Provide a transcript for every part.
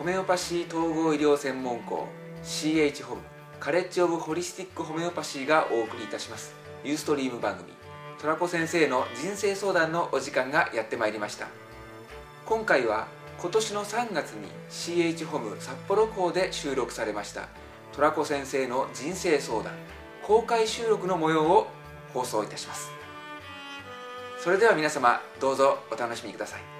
ホメオパシー統合医療専門校 CH ホムカレッジオブホリスティックホメオパシーがお送りいたします。ユーストリーム番組トラコ先生の人生相談のお時間がやってまいりました。今回は今年の3月に CH ホム札幌校で収録されましたトラコ先生の人生相談公開収録の模様を放送いたします。それでは皆様どうぞお楽しみください。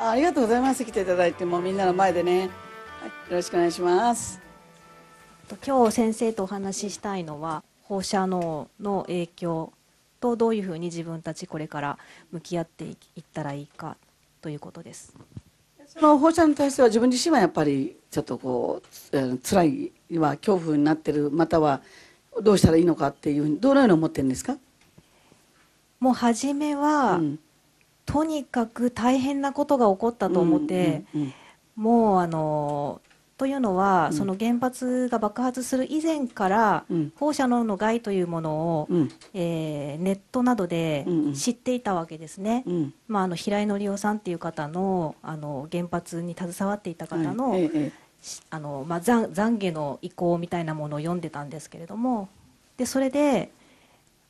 あありがとうございます。来ていただいてもうみんなの前でね、はい、よろしくお願いします。今日先生とお話ししたいのは放射能の影響とどういうふうに自分たちこれから向き合っていったらいいかということです。その放射に対しては自分自身はやっぱりちょっとこう、えー、辛いは恐怖になってるまたはどうしたらいいのかっていうふうにどのように思ってるんですか？もう初めは、うん、とにかく大変なことが起こったと思って、うんうんうん、もうあのというのは、うん、その原発が爆発する以前から、うん、放射能の害というものを、うん、えー、ネットなどで知っていたわけですね、うん、まあ、あの平井紀夫さんっていう方のあの原発に携わっていた方のはい。ええ、あのまあ、懺悔の意向みたいなものを読んでたんですけれどもでそれで、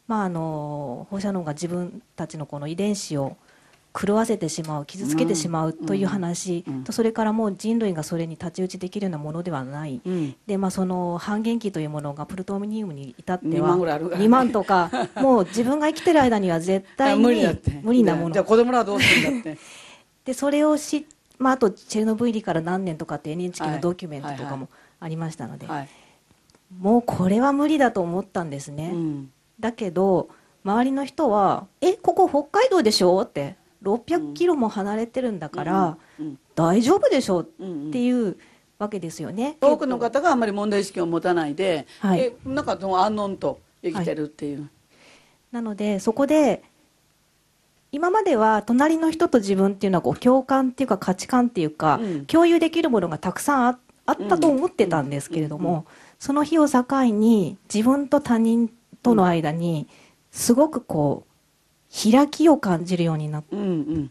まあ、あの放射能が自分たちのこの遺伝子を狂わせてしまう傷つけてしまうという話、とそれからもう人類がそれに太刀打ちできるようなものではない、うん、でまあ、その半減期というものがプルトニウムに至っては2万とかもう自分が生きてる間には絶対に無理なもの。じゃあ子供らはどうするんだって。でそれを知まあ、あとチェルノブイリから何年とかって NHK のドキュメントとかもありましたので、もうこれは無理だと思ったんですね、だけど周りの人は「えここ北海道でしょ?」って600キロも離れてるんだから、大丈夫でしょうっていうわけですよね。多くの方があんまり問題意識を持たないで、はい、えなんかその安穏と生きてるっていう。はい、なのでそこで今までは隣の人と自分っていうのはこう共感っていうか価値観っていうか、うん、共有できるものがたくさんああったと思ってたんですけれども、その日を境に自分と他人との間にすごくこう開きを感じるようになった、うんうん、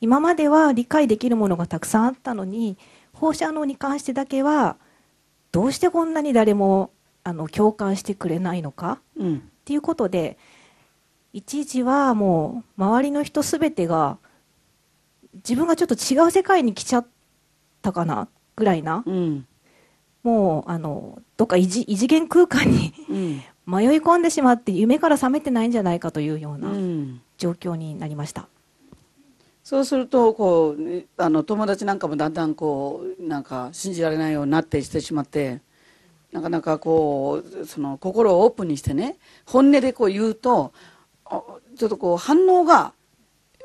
今までは理解できるものがたくさんあったのに放射能に関してだけはどうしてこんなに誰もあの共感してくれないのか、うん、っていうことで一時はもう周りの人全てが自分がちょっと違う世界に来ちゃったかなぐらいな、うん、もうあのどっか異次元空間に迷い込んでしまって夢から覚めてないんじゃないかというような状況になりました。うん、そうするとこうあの友達なんかもだんだんこうなんか信じられないようになってしてしまってなかなかこうその心をオープンにしてね本音でこう言うとちょっとこう反応が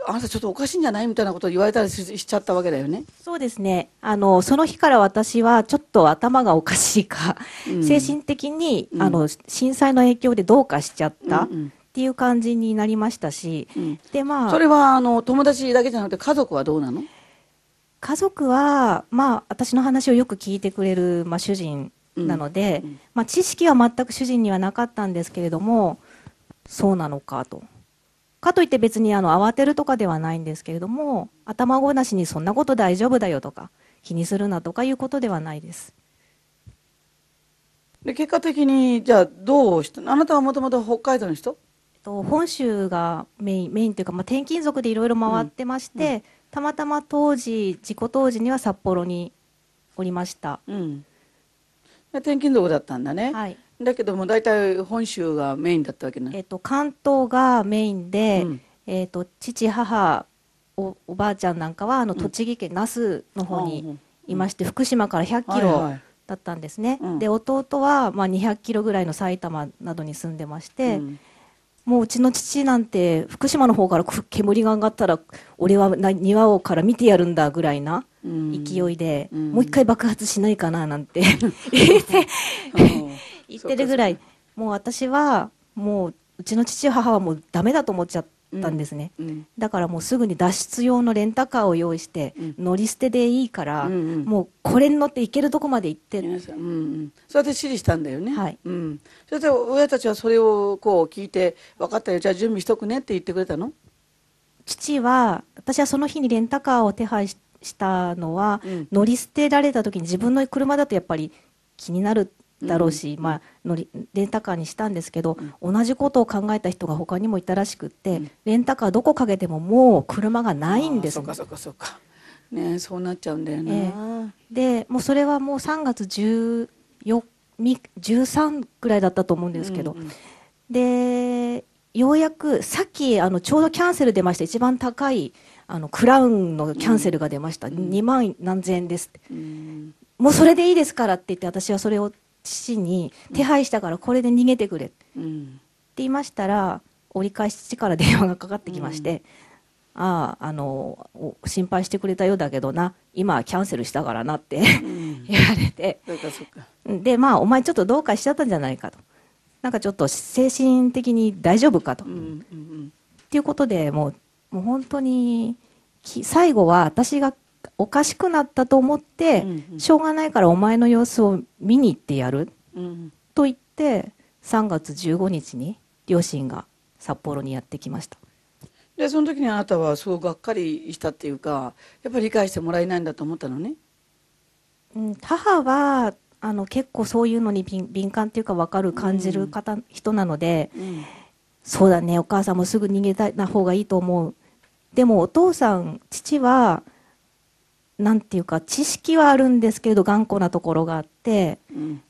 あなたちょっとおかしいんじゃないみたいなことを言われたりしちゃったわけだよね。そうですね。あの、その日から私はちょっと頭がおかしいか、うん、精神的に、うん、あの、震災の影響でどうかしちゃった。っていう感じになりましたし、うん、でまあ。それはあの友達だけじゃなくて家族はどうなの？家族はまあ私の話をよく聞いてくれる、まあ、主人なので、まあ、知識は全く主人にはなかったんですけれどもそうなのかとかといって別にあの慌てるとかではないんですけれども頭ごなしにそんなこと大丈夫だよとか気にするなとかいうことではないです。で結果的にじゃあどうした？あなたはもともと北海道の人？と本州がメインメインというか、まあ、転勤族でいろいろ回ってまして、うん。うん、たまたま当時事故当時には札幌におりました、うん、転勤族だったんだね、はい、だけども大体本州がメインだったわけね。えっと、関東がメインで、うん、えっと、父母おおばあちゃんなんかはあの栃木県那須の方にいまして、うん、福島から100キロだったんですね、はいはい、で弟はまあ200キロぐらいの埼玉などに住んでまして、うん、もううちの父なんて福島の方から煙が上がったら俺は庭をから見てやるんだぐらいな勢いで、もう一回爆発しないかななんて。言って言ってるぐらい。もう私はもううちの父母はもうダメだと思っちゃったんですね、うん。うん、だからもうすぐに脱出用のレンタカーを用意して、うん、乗り捨てでいいから、うんうん、もうこれに乗って行けるとこまで行って、うんうん、そうやって指示したんだよね。はい、うん、それで親たちはそれをこう聞いて分かったよ。じゃあ準備しとくねって言ってくれたの？父は私はその日にレンタカーを手配ししたのは、うん。乗り捨てられた時に自分の車だとやっぱり気になるだろうし、まあ、乗りレンタカーにしたんですけど、同じことを考えた人が他にもいたらしくって、レンタカーどこかけてももう車がないんです。あーそうかそうかそうか。ねそうなっちゃうんだよな、えでもうそれはもう3月14み13ぐらいだったと思うんですけど、うんうんでようやくさっきあのちょうどキャンセル出ました。一番高いあのクラウンのキャンセルが出ました、2万何千円ですって。うん。もうそれでいいですからって言って私はそれを父に手配したからこれで逃げてくれってうん言いましたら折り返し父から電話がかかってきまして、あああのお心配してくれたようだけどな今キャンセルしたからなってうん。言われて。そうかそうか。でまあお前ちょっとどうかしちゃったんじゃないかと。なんかちょっと精神的に大丈夫かと、うんっうん。ていうことでもうもう本当にき最後は私がおかしくなったと思って、うんうん。しょうがないからお前の様子を見に行ってやる。うんうん。と言って3月15日に両親が札幌にやってきました。でその時にあなたはすごくがっかりしたっていうかやっぱり理解してもらえないんだと思ったのね。うん母はあの結構そういうのに敏敏感っていうか分かる感じる方、人なのでうん。そうだねお母さんもすぐ逃げたな方がいいと思う。でもお父さん父はなんていうか知識はあるんですけれど頑固なところがあってうん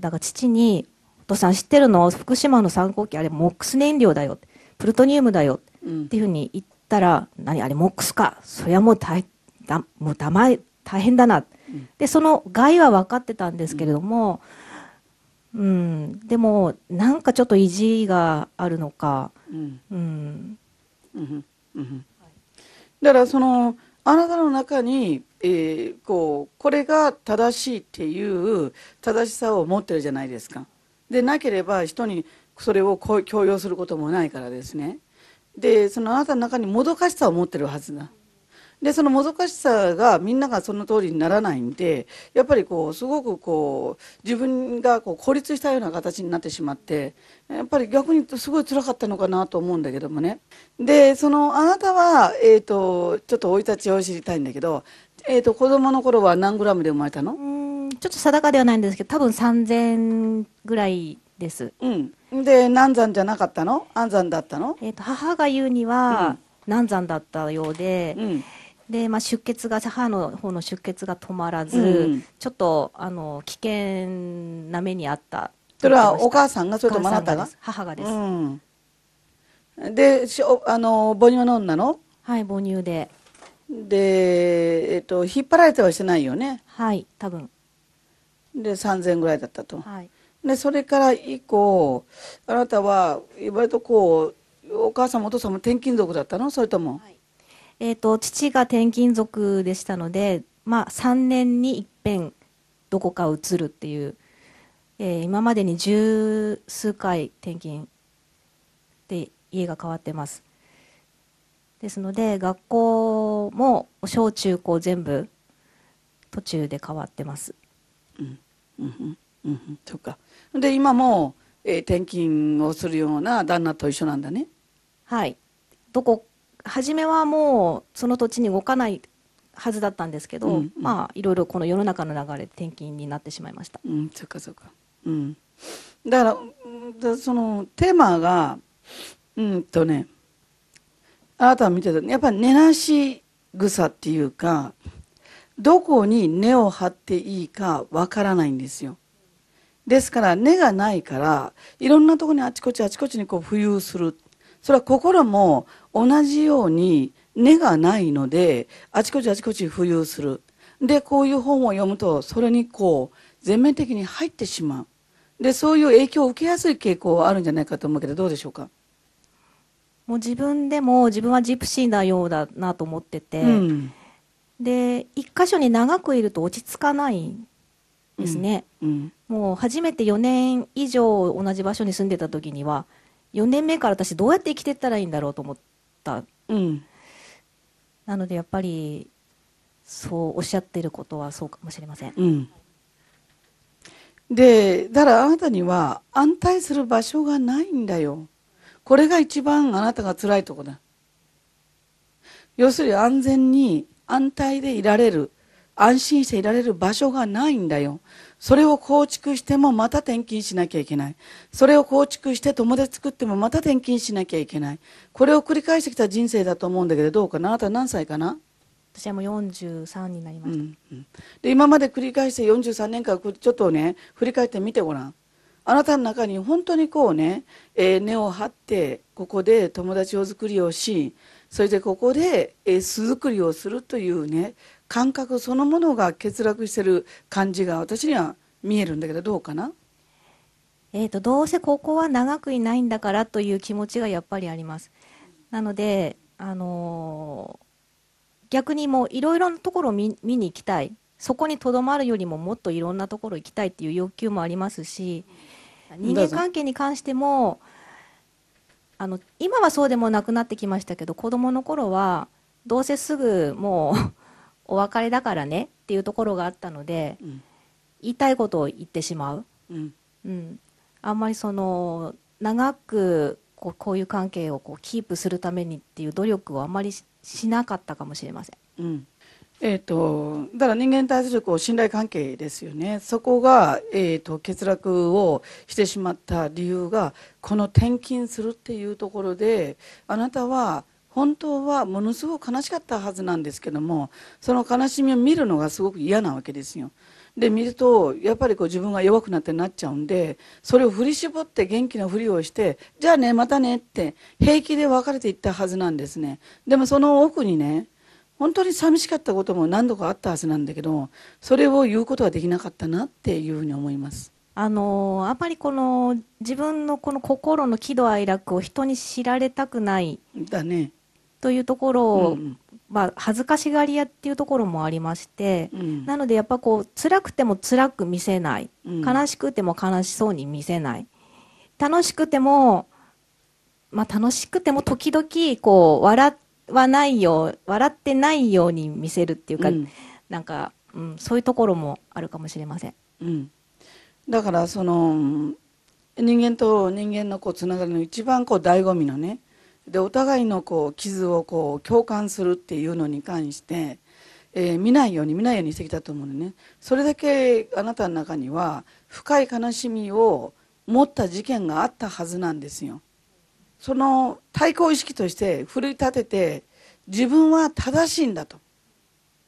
だから父に「お父さん知ってるの？福島の参考機あれモックス燃料だよ」プルトニウムだよ」うんっていうふうに言ったら「何？あれモックスか。そりゃもう大だもうだまい大変だな」でその害は分かってたんですけれども、うん、でもなんかちょっと意地があるのか、うん。うん、うん。うん。だからそのあなたの中に、えーこうこれが正しいっていう正しさを持ってるじゃないですか。でなければ人にそれを強要することもないからですね。でそのあなたの中にもどかしさを持ってるはずだ。でそのもどかしさがみんながその通りにならないんでやっぱりこうすごくこう自分がこう孤立したような形になってしまってやっぱり逆に言うとすごい辛かったのかなと思うんだけどもね。でそのあなたは、えー、とちょっと生い立ちを知りたいんだけど、えー、と子供の頃は何グラムで生まれたの？うんちょっと定かではないんですけど多分3000ぐらいです、うん。で難産じゃなかったの？安産だったの？えー、と母が言うには難産だったようで、うんでまあ、出血が母の方の出血が止まらず、うん。ちょっとあの危険な目にあった。それはおさ母さんがそれともあなたがん母がです、うん。でしおあの母乳は飲んだの？はい母乳で。で、えっと、引っ張られてはしてないよね？はい多分。で3000ぐらいだったと。はい。でそれから以降あなたは割とこうお母さんもお父さんも転勤族だったの？それとも、えー、と父が転勤族でしたので、まあ、3年に一遍どこか移るっていう、えー今までに十数回転勤で家が変わってます。ですので学校も小中高全部途中で変わってます。うんうんうん、そっかで今も、えー転勤をするような旦那と一緒なんだねはいどこ初めはもうその土地に動かないはずだったんですけど、うん。うんまあいろいろこの世の中の流れで転勤になってしまいました。うんそっかそっか。うん。だからそのテーマがうんとねあなたは見てたやっぱり根なし草っていうかどこに根を張っていいかわからないんですよ。ですから根がないからいろんなところにあちこちあちこちにこう浮遊するそれは心も同じように根がないのであちこちあちこち浮遊する。でこういう本を読むとそれにこう全面的に入ってしまう。でそういう影響を受けやすい傾向はあるんじゃないかと思うけどどうでしょうか、もう自分でも自分はジプシーなようだなと思ってて、うん。で一箇所に長くいると落ち着かないんですね、うん。もう初めて4年以上同じ場所に住んでた時には4年目から私どうやって生きていったらいいんだろうと思った。うん。なのでやっぱりそうおっしゃってることはそうかもしれません。うん。でだからあなたには安泰する場所がないんだよ。これが一番あなたが辛いとこだ。要するに安全に安泰でいられる安心していられる場所がないんだよそれを構築してもまた転勤しなきゃいけない。それを構築して友達作ってもまた転勤しなきゃいけない。これを繰り返してきた人生だと思うんだけどどうかな？あなた何歳かな？私はもう43になりました、うんうん、で今まで繰り返して43年間ちょっとね振り返ってみてごらん。あなたの中に本当にこうね、えー、根を張ってここで友達を作りをしそれでここで、えー、巣作りをするというね感覚そのものが欠落してる感じが私には見えるんだけどどうかな？えーと、どうせここは長くいないんだからという気持ちがやっぱりあります。なので、あのー、逆にもういろいろなところを見見に行きたい。そこにとどまるよりももっといろんなところ行きたいっていう欲求もありますし人間関係に関してもあの今はそうでもなくなってきましたけど子供の頃はどうせすぐもうお別れだからねっていうところがあったので、うん、言いたいことを言ってしまう、うん、うん、あんまりその長くこうこういう関係をこうキープするためにっていう努力をあまりしなかったかもしれません。うん。えーと、だから人間に対するこう信頼関係ですよね。そこが、えーと、と欠落をしてしまった理由がこの転勤するっていうところであなたは本当はものすごく悲しかったはずなんですけどもその悲しみを見るのがすごく嫌なわけですよ。で見るとやっぱりこう自分が弱くなってなっちゃうんでそれを振り絞って元気なふりをしてじゃあねまたねって平気で別れていったはずなんですねでもその奥にね本当に寂しかったことも何度かあったはずなんだけどそれを言うことができなかったなっていうふうに思います。あのあんまりこの自分のこの心の喜怒哀楽を人に知られたくないだねというところを、うん、まあ、恥ずかしがり屋っていうところもありまして、うん、なのでやっぱこう辛くても辛く見せない、うん、悲しくても悲しそうに見せない。楽しくても、まあ、楽しくても時々こう笑わないよ笑ってないように見せるっていうか、うん、なんか、うん、そういうところもあるかもしれません。うん、だからその人間と人間のこうつながりの一番こう醍醐味のねでお互いのこう傷をこう共感するっていうのに関して、えー、見ないように見ないようにしてきたと思うのね。それだけあなたの中には深い悲しみを持った事件があったはずなんですよ。その対抗意識として奮い立てて自分は正しいんだと。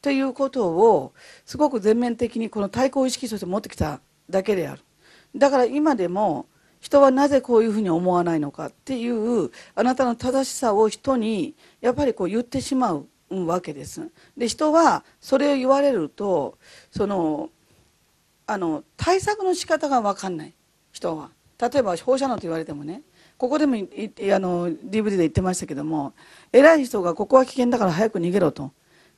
ということをすごく全面的にこの対抗意識として持ってきただけである。だから今でも人はなぜこういうふうに思わないのかっていうあなたの正しさを人にやっぱりこう言ってしまうわけです。で人はそれを言われるとそのあの対策の仕方が分かんない。人は。例えば放射能と言われてもね。ここでもいあの DVD で言ってましたけども偉い人がここは危険だから早く逃げろと。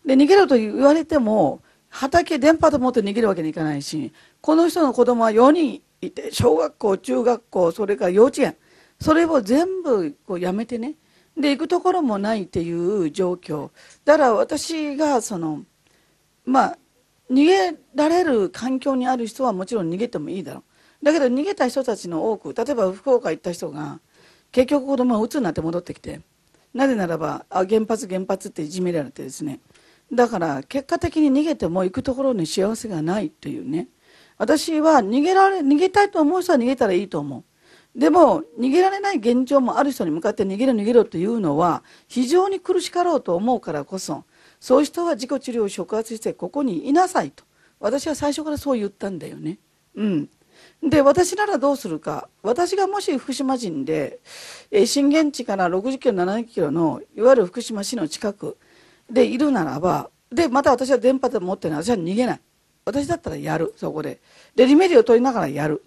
で逃げろと言われても畑電波と思って逃げるわけにいかないしこの人の子供は4人小学校中学校それから幼稚園。それを全部こうやめてね。で行くところもないっていう状況。だから私がそのまあ逃げられる環境にある人はもちろん逃げてもいいだろう。だけど逃げた人たちの多く例えば福岡行った人が結局子供が鬱になって戻ってきてなぜならばあ原発原発っていじめられてですね。だから結果的に逃げても行くところに幸せがないというね。私は逃げられ逃げたいと思う人は逃げたらいいと思う。でも逃げられない現状もある人に向かって逃げろ逃げろというのは非常に苦しかろうと思うからこそそういう人は自己治療を触発してここにいなさいと。私は最初からそう言ったんだよね。うん、で私ならどうするか。私がもし福島人で、え震源地から60キロ70キロのいわゆる福島市の近くでいるならばでまた私は電波で持ってない。私は逃げない。私だったらやるそこで。でリメディを取りながらやる。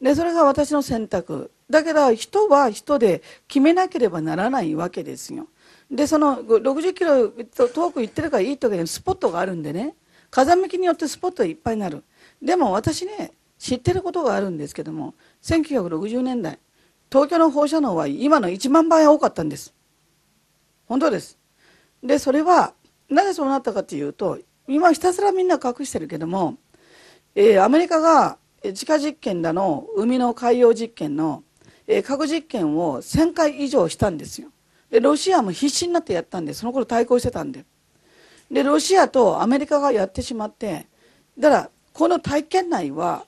でそれが私の選択。だけど人は人で決めなければならないわけですよ。でその60キロ遠く行ってるからいい時にスポットがあるんでね。風向きによってスポットがいっぱいになる。でも私ね知ってることがあるんですけども1960年代東京の放射能は今の1万倍多かったんです。本当です。でそれはなぜそうなったかというと今ひたすらみんな隠してるけども、えー、アメリカが地下実験だの海の海洋実験の、えー、核実験を1000回以上したんですよ。でロシアも必死になってやったんでその頃対抗してたんで。でロシアとアメリカがやってしまってだからこの体験内は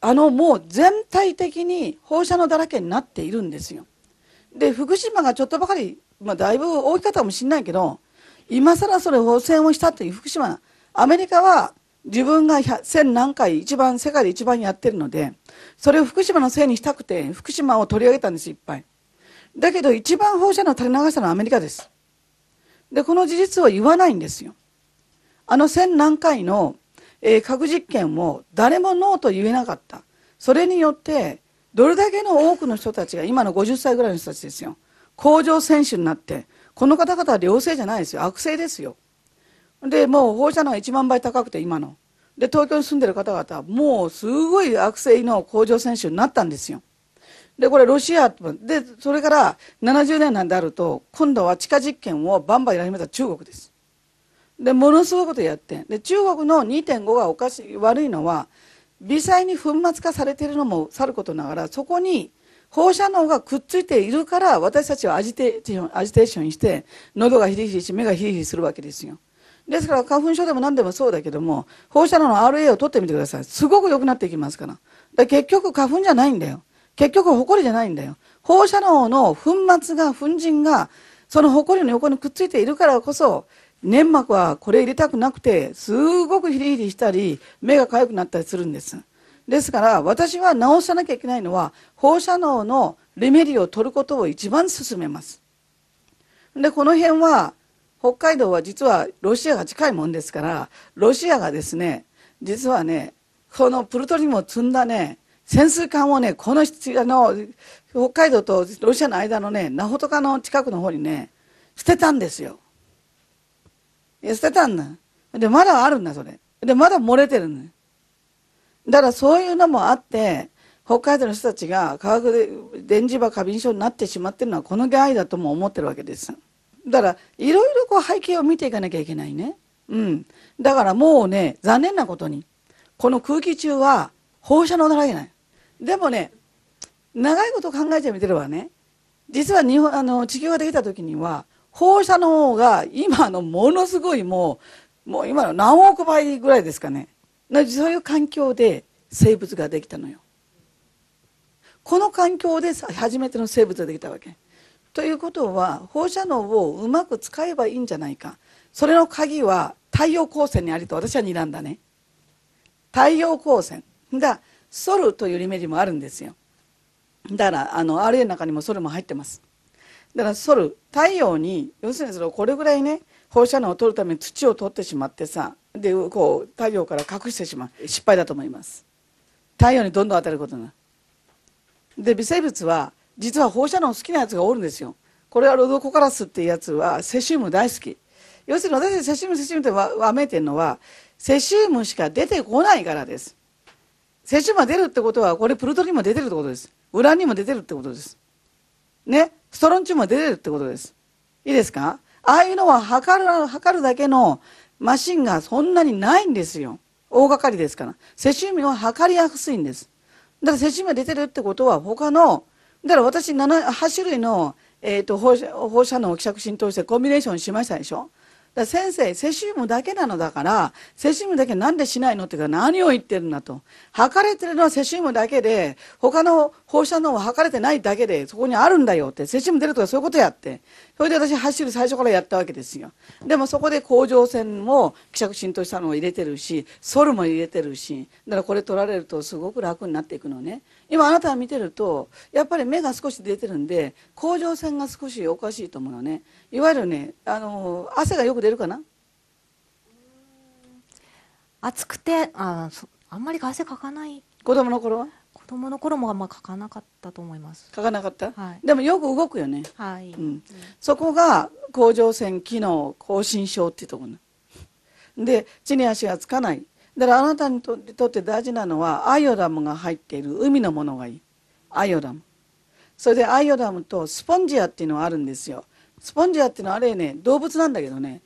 あのもう全体的に放射能だらけになっているんですよ。で福島がちょっとばかり、まあ、だいぶ大きかったかもしれないけど今更それ汚染をしたという福島アメリカは自分が千何回一番世界で一番やってるのでそれを福島のせいにしたくて福島を取り上げたんですいっぱい。だけど一番放射能を垂れ流したのはアメリカです。でこの事実を言わないんですよ。あの千何回の、えー、核実験を誰もノーと言えなかった。それによってどれだけの多くの人たちが今の50歳ぐらいの人たちですよ。甲状腺腫になってこの方々は良性じゃないですよ。悪性ですよ。でもう放射能が1万倍高くて今の。で東京に住んでる方々はもうすごい悪性の甲状腺腫になったんですよ。でこれロシアでそれから70年なんであると今度は地下実験をバンバンやり始めた中国です。でものすごいことやって。で中国の2.5がおかしい悪いのは微細に粉末化されているのもさることながらそこに放射能がくっついているから私たちはアジテーションアジテーションして喉がヒリヒリし目がヒリヒリするわけですよ。ですから花粉症でも何でもそうだけども放射能の RA を取ってみてください。すごく良くなっていきますから。から結局花粉じゃないんだよ。結局埃じゃないんだよ。放射能の粉末が粉塵がその埃の横にくっついているからこそ粘膜はこれ入れたくなくてすごくヒリヒリしたり目が痒くなったりするんです。ですから私は直さなきゃいけないのは放射能のレメリを取ることを一番進めます。でこの辺は北海道は実はロシアが近いもんですからロシアがですね実はねこのプルトニウムを積んだね潜水艦をねこのあの北海道とロシアの間のねナホトカの近くの方にね捨てたんですよ。捨てたんだ。でまだあるんだそれ。でまだ漏れてるんだだからそういうのもあって北海道の人たちが化学で電磁場過敏症になってしまってるのはこの原因だとも思ってるわけです。だからいろいろこう背景を見ていかなきゃいけないね。うん。だからもうね残念なことにこの空気中は放射能だらけない。でもね長いこと考えてみてればね。実は日本あの地球ができた時には放射能が今のものすごいもうもう今の何億倍ぐらいですかね。そういう環境で生物ができたのよ。この環境で初めての生物ができたわけ。ということは放射能をうまく使えばいいんじゃないか。それの鍵は太陽光線にありと私は睨んだね。太陽光線。がソルというイメージもあるんですよ。だからあの RA の中にもソルも入ってます。だからソル太陽に要するにそれこれぐらいね放射能を取るために土を取ってしまってさでこう太陽から隠してしまう。失敗だと思います。太陽にどんどん当たることなで微生物は実は放射能好きなやつがおるんですよ。これはロドコカラスっていうやつはセシウム大好き。要するに私セシウムセシウムってわめいてるのはセシウムしか出てこないからです。セシウムが出るってことはこれプルトニウムも出てるってことです。ウランニウムも出てるってことです。ね？ストロンチウムも出てるってことです。いいですか？ああいうのは測る測るだけのマシンがそんなにないんですよ。大掛かりですから。セシウムは測りやすいんです。だからセシウムが出てるってことは他のだから私8種類の、えーと、放射放射能希釈浸透してコンビネーションしましたでしょ？だ先生セシウムだけなのだからセシウムだけなんでしないのっていうか何を言ってるんだと。測れてるのはセシウムだけで他の放射能は測れてないだけでそこにあるんだよって。セシウム出るとかそういうことやって。それで私走る最初からやったわけですよ。でもそこで甲状腺も希釈浸透したのを入れてるしソルも入れてるしだからこれ取られるとすごく楽になっていくのね。今あなたが見てるとやっぱり目が少し出てるんで甲状腺が少しおかしいと思うのね。いわゆるねあの汗がよく出るかな？暑くてああんまり汗かかない。子供の頃は？子供の頃もあんまかかなかったと思います。かかなかった、はい、でもよく動くよね。はい、うん、そこが甲状腺機能亢進症っていうところで地に足がつかない。だからあなたにとって大事なのはアイオダムが入っている海のものがいい。アイオダム。それでアイオダムとスポンジアっていうのはあるんですよ。スポンジアっていうのはあれね動物なんだけどね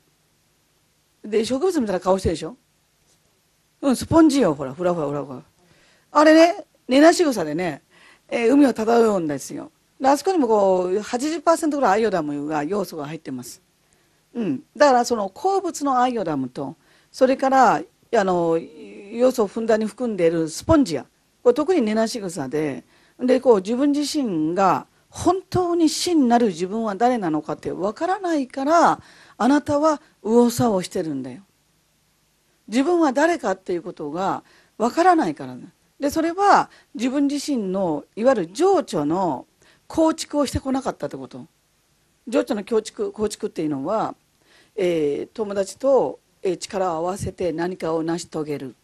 で植物みたいな顔してるでしょ？うんスポンジよほらふらふらふらふら。あれね寝なし草でね、えー、海を漂うんですよ。あそこにもこう80%ぐらいアイオダムが要素が入ってます。うん、だからその鉱物のアイオダムとそれからあの要素をふんだんに含んでいるスポンジアこれ特に根なし草ででこう自分自身が本当に真なる自分は誰なのかってわからないからあなたは右往左往してるんだよ。自分は誰かっていうことがわからないからね。でそれは自分自身のいわゆる情緒の構築をしてこなかったってこと。情緒の構築構築っていうのは、えー、友達と力を合わせて何かを成し遂げる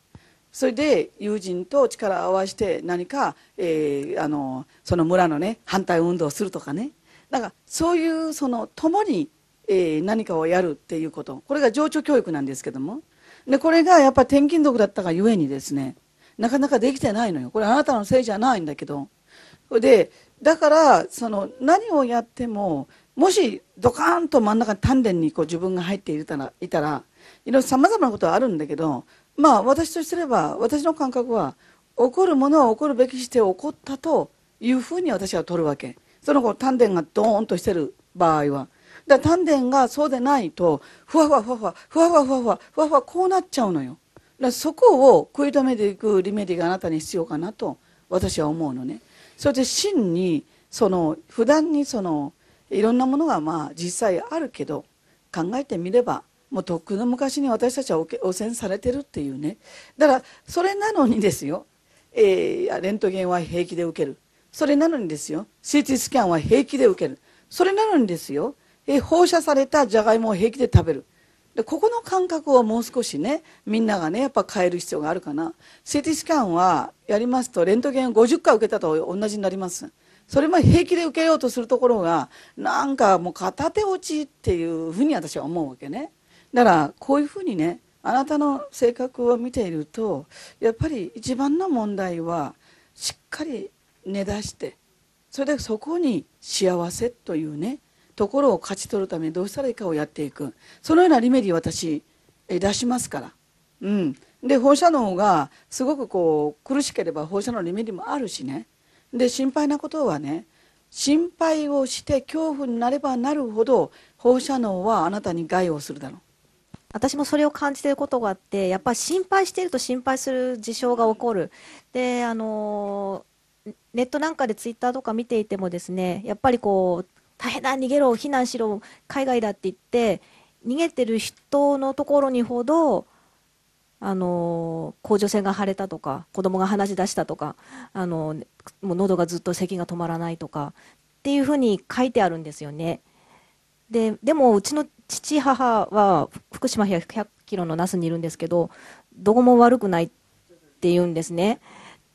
それで友人と力を合わせて何か、えー、あのその村のね反対運動をするとかね。なんかそういうその共に、えー、何かをやるっていうこと。これが情緒教育なんですけども。でこれがやっぱり転勤族だったがゆえにですねなかなかできてないのよ。これあなたのせいじゃないんだけど。でだからその何をやってももしドカーンと真ん中に丹田にこう自分が入っていたらいたらいろいろさまざまなことはあるんだけどまあ私とすれば私の感覚は起こるものは起こるべきして起こったというふうに私は取るわけ。その子丹田がドーンとしてる場合は。だ丹田がそうでないとふわふわふわふわふわふわふわふわふわふわこうなっちゃうのよ。だそこを食い止めていくリメディがあなたに必要かなと私は思うのね。それで真にその普段にそのいろんなものがまあ実際あるけど考えてみればもうとっくの昔に私たちは汚染されてるっていうね。だからそれなのにですよ、えー、レントゲンは平気で受ける。それなのにですよ。CT スキャンは平気で受ける。それなのにですよ、えー、放射されたじゃがいもを平気で食べる。でここの感覚をもう少しねみんながねやっぱ変える必要があるかな。CT スキャンはやりますとレントゲンを50回受けたと同じになります。それも平気で受けようとするところがなんかもう片手落ちっていうふうに私は思うわけね。だからこういうふうにねあなたの性格を見ているとやっぱり一番の問題はしっかり根出してそれでそこに幸せというねところを勝ち取るためにどうしたらいいかをやっていく。そのようなリメディ私出しますから。うん、で放射能がすごくこう苦しければ放射能のリメディもあるしね。で心配なことはね心配をして恐怖になればなるほど放射能はあなたに害をするだろう。私もそれを感じていることがあってやっぱり心配していると心配する事象が起こるであのネットなんかでツイッターとか見ていてもですねやっぱりこう大変だ逃げろ避難しろ海外だって言って逃げてる人のところにほどあの甲状腺が腫れたとか子供が鼻血出したとかあのもう喉がずっと咳が止まらないとかっていうふうに書いてあるんですよね。ででもうちの父母は福島100キロの那須にいるんですけどどこも悪くないって言うんですね。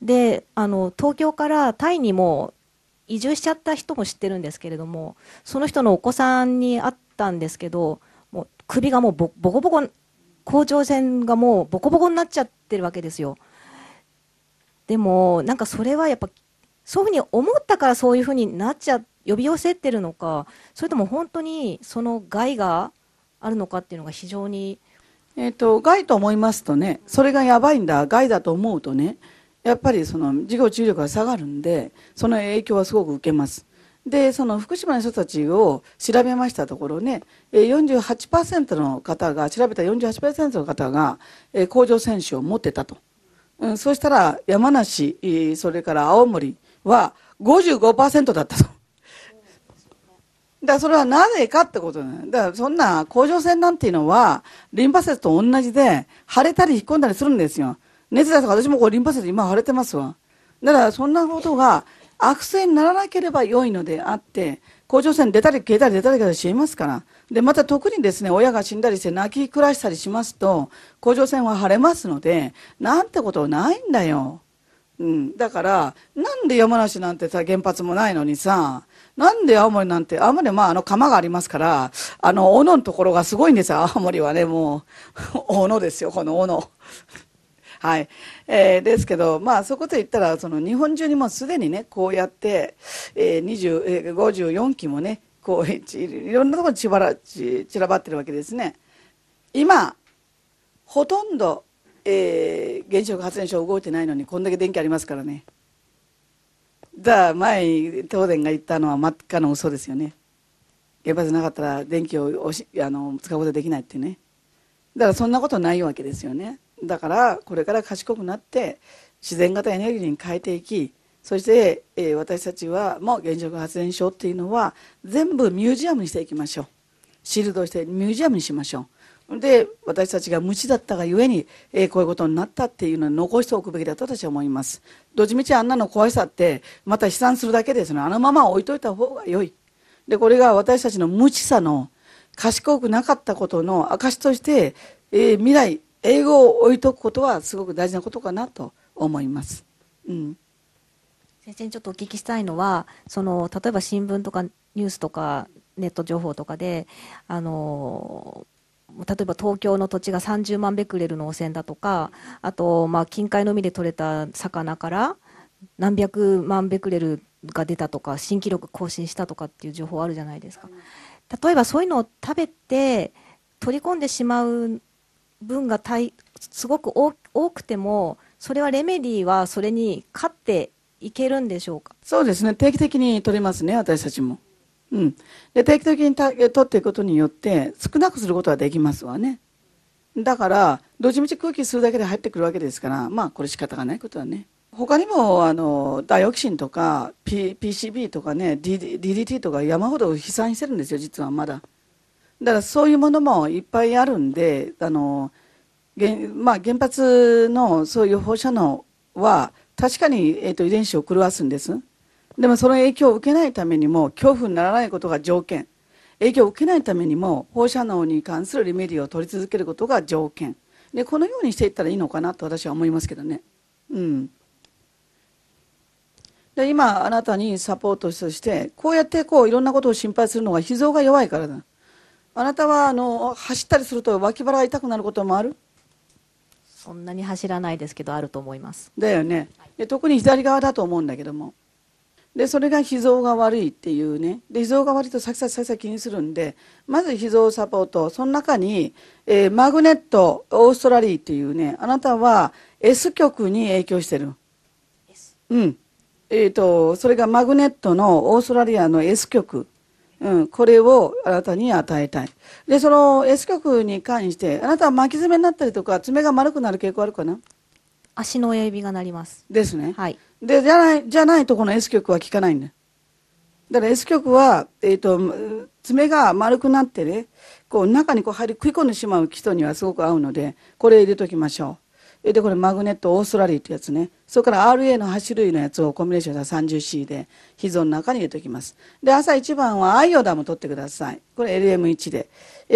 であの東京からタイにも移住しちゃった人も知ってるんですけれどもその人のお子さんに会ったんですけどもう首がもうボコボコ甲状腺がもうボコボコになっちゃってるわけですよ。でもなんかそれはやっぱそういうふうに思ったからそういうふうになっちゃって呼び寄せてるのかそれとも本当にその害があるのかっていうのが非常に。えーと、害と思いますとねそれがやばいんだ害だと思うとねやっぱりその自己注力が下がるんでその影響はすごく受けます。でその福島の人たちを調べましたところね48%の方が調べた48%の方が甲状腺腫を持ってたと、うん、そうしたら山梨それから青森は55%だったと。だからそれはなぜかってことだだからそんな甲状腺なんていうのは、リンパ節と同じで、腫れたり引っ込んだりするんですよ。熱出すとか私もこうリンパ節今腫れてますわ。だからそんなことが悪性にならなければ良いのであって、甲状腺出たり消えたり出たり消えたりしますから。で、また特にですね、親が死んだりして泣き暮らしたりしますと、甲状腺は腫れますので、なんてことないんだよ。うん。だから、なんで山梨なんてさ、原発もないのにさ、なんで青森なんて、青森はまああの釜がありますから、あの、斧のところがすごいんですよ。青森はね、もう、斧ですよ、この斧。はい。えー、ですけど、まあそこと言ったら、その日本中にもすでにね、こうやって、えー、20、えー、54機もね、こう、いろんなところに散ら散らばってるわけですね。今、ほとんど、えー、原子力発電所動いてないのにこんだけ電気ありますからね。だ前東電が言ったのは真っ赤な嘘ですよね。原発なかったら電気をおしあの使うことできないってね。だからそんなことないわけですよね。だからこれから賢くなって自然型エネルギーに変えていきそして、えー、私たちはもう原子力発電所っていうのは全部ミュージアムにしていきましょう。シールドしてミュージアムにしましょう。で私たちが無知だったがゆえに、えー、こういうことになったっていうのを残しておくべきだと私は思います。どっちみちあんなの怖さってまた悲惨するだけですのあのまま置いといた方が良い。でこれが私たちの無知さの賢くなかったことの証として、えー、未来英語を置いとくことはすごく大事なことかなと思います。うん。先生にちょっとお聞きしたいのはその例えば新聞とかニュースとかネット情報とかであの例えば東京の土地が30万ベクレルの汚染だとかあと、まあ、近海の海で取れた魚から何百万ベクレルが出たとか新記録更新したとかっていう情報あるじゃないですか。例えばそういうのを食べて取り込んでしまう分がたいすごく多くてもそれはレメディーはそれに勝っていけるんでしょうか？そうですね。定期的に取れますね私たちも、うん、で定期的に取っていくことによって少なくすることはできますわね。だからどっちみち空気吸うだけで入ってくるわけですからまあこれ仕方がないことはね。他にもあのダイオキシンとか、P、PCB とかね DDT とか山ほど飛散してるんですよ実はまだ。だからそういうものもいっぱいあるんであの原,、まあ、原発のそういう放射能は確かに、えーと、遺伝子を狂わすんです。でもその影響を受けないためにも恐怖にならないことが条件。影響を受けないためにも放射能に関するリメディを取り続けることが条件。でこのようにしていったらいいのかなと私は思いますけどね。うん。で今あなたにサポートとしてこうやってこういろんなことを心配するのが脾臓が弱いからだ。あなたはあの走ったりすると脇腹が痛くなることもある？そんなに走らないですけどあると思います。だよね。で特に左側だと思うんだけどもでそれが脾臓が悪いっていうね。で脾臓が悪いと先々先々気にするんでまず脾臓サポート。その中に、えー、マグネットオーストラリーっていうねあなたは S 極に影響してる。うん。えーと、とそれがマグネットのオーストラリアの S 極。うん、これをあなたに与えたい。で、その S 極に関して、あなたは巻き爪になったりとか、爪が丸くなる傾向あるかな？足の親指がなります。ですね。はい。で、じゃない、じゃないとこの S 極は効かないんだ。だから S 極は、えっ、ー、と、爪が丸くなってね、こう中にこう入り食い込んでしまう人にはすごく合うので、これ入れときましょう。でこれマグネットオーストラリーってやつねそれから RA の8種類のやつをコンビネーションした 30C で脾臓の中に入れておきますで朝一番はアイオダム取ってくださいこれ LM1 で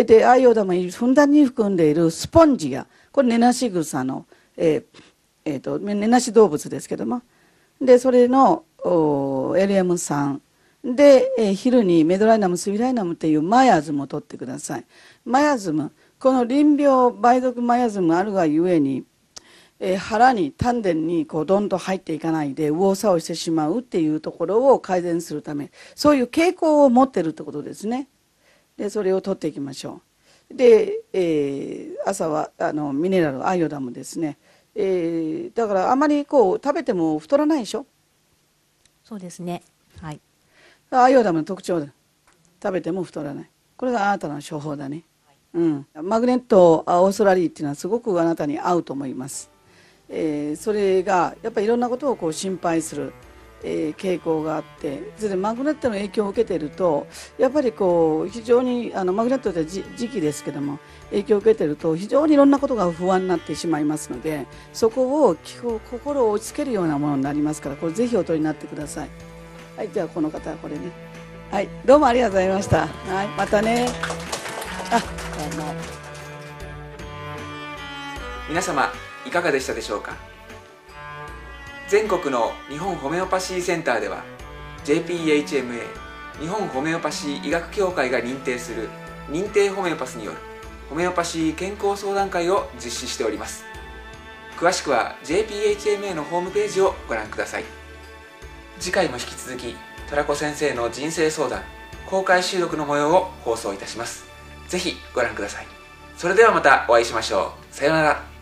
でアイオダムにふんだんに含んでいるスポンジがこれネナシグサの、えーえーと、ネナシ動物ですけども。でそれの LM3 で、えー、昼にメドライナムスビライナムっていうマヤズムを取ってください。マヤズムこの臨病梅毒マヤズムあるがゆえにえー、腹に丹田にこうどんどん入っていかないで右往左往してしまうっていうところを改善するためそういう傾向を持ってるってことですね。でそれを取っていきましょう。で、えー、朝はあのミネラルアイオダムですね、えー、だからあまりこう食べても太らないでしょ？そうですね。はい。アイオダムの特徴で。食べても太らない。これがあなたの処方だね、うん、マグネットオーストラリーっていうのはすごくあなたに合うと思います。えー、それがやっぱりいろんなことをこう心配する、えー、傾向があってそれでマグネットの影響を受けているとやっぱりこう非常にあのマグネットって時期ですけども影響を受けていると非常にいろんなことが不安になってしまいますのでそこを心を落ち着けるようなものになりますからこれぜひお取りになってください。はいではこの方はこれねはいどうもありがとうございました。はいまたねあどうも皆様いかがでしたでしょうか？全国の日本ホメオパシーセンターでは JPHMA 日本ホメオパシー医学協会が認定する認定ホメオパスによるホメオパシー健康相談会を実施しております。詳しくは JPHMA のホームページをご覧ください。次回も引き続きトラコ先生の人生相談公開収録の模様を放送いたします。ぜひご覧ください。それではまたお会いしましょう。さようなら。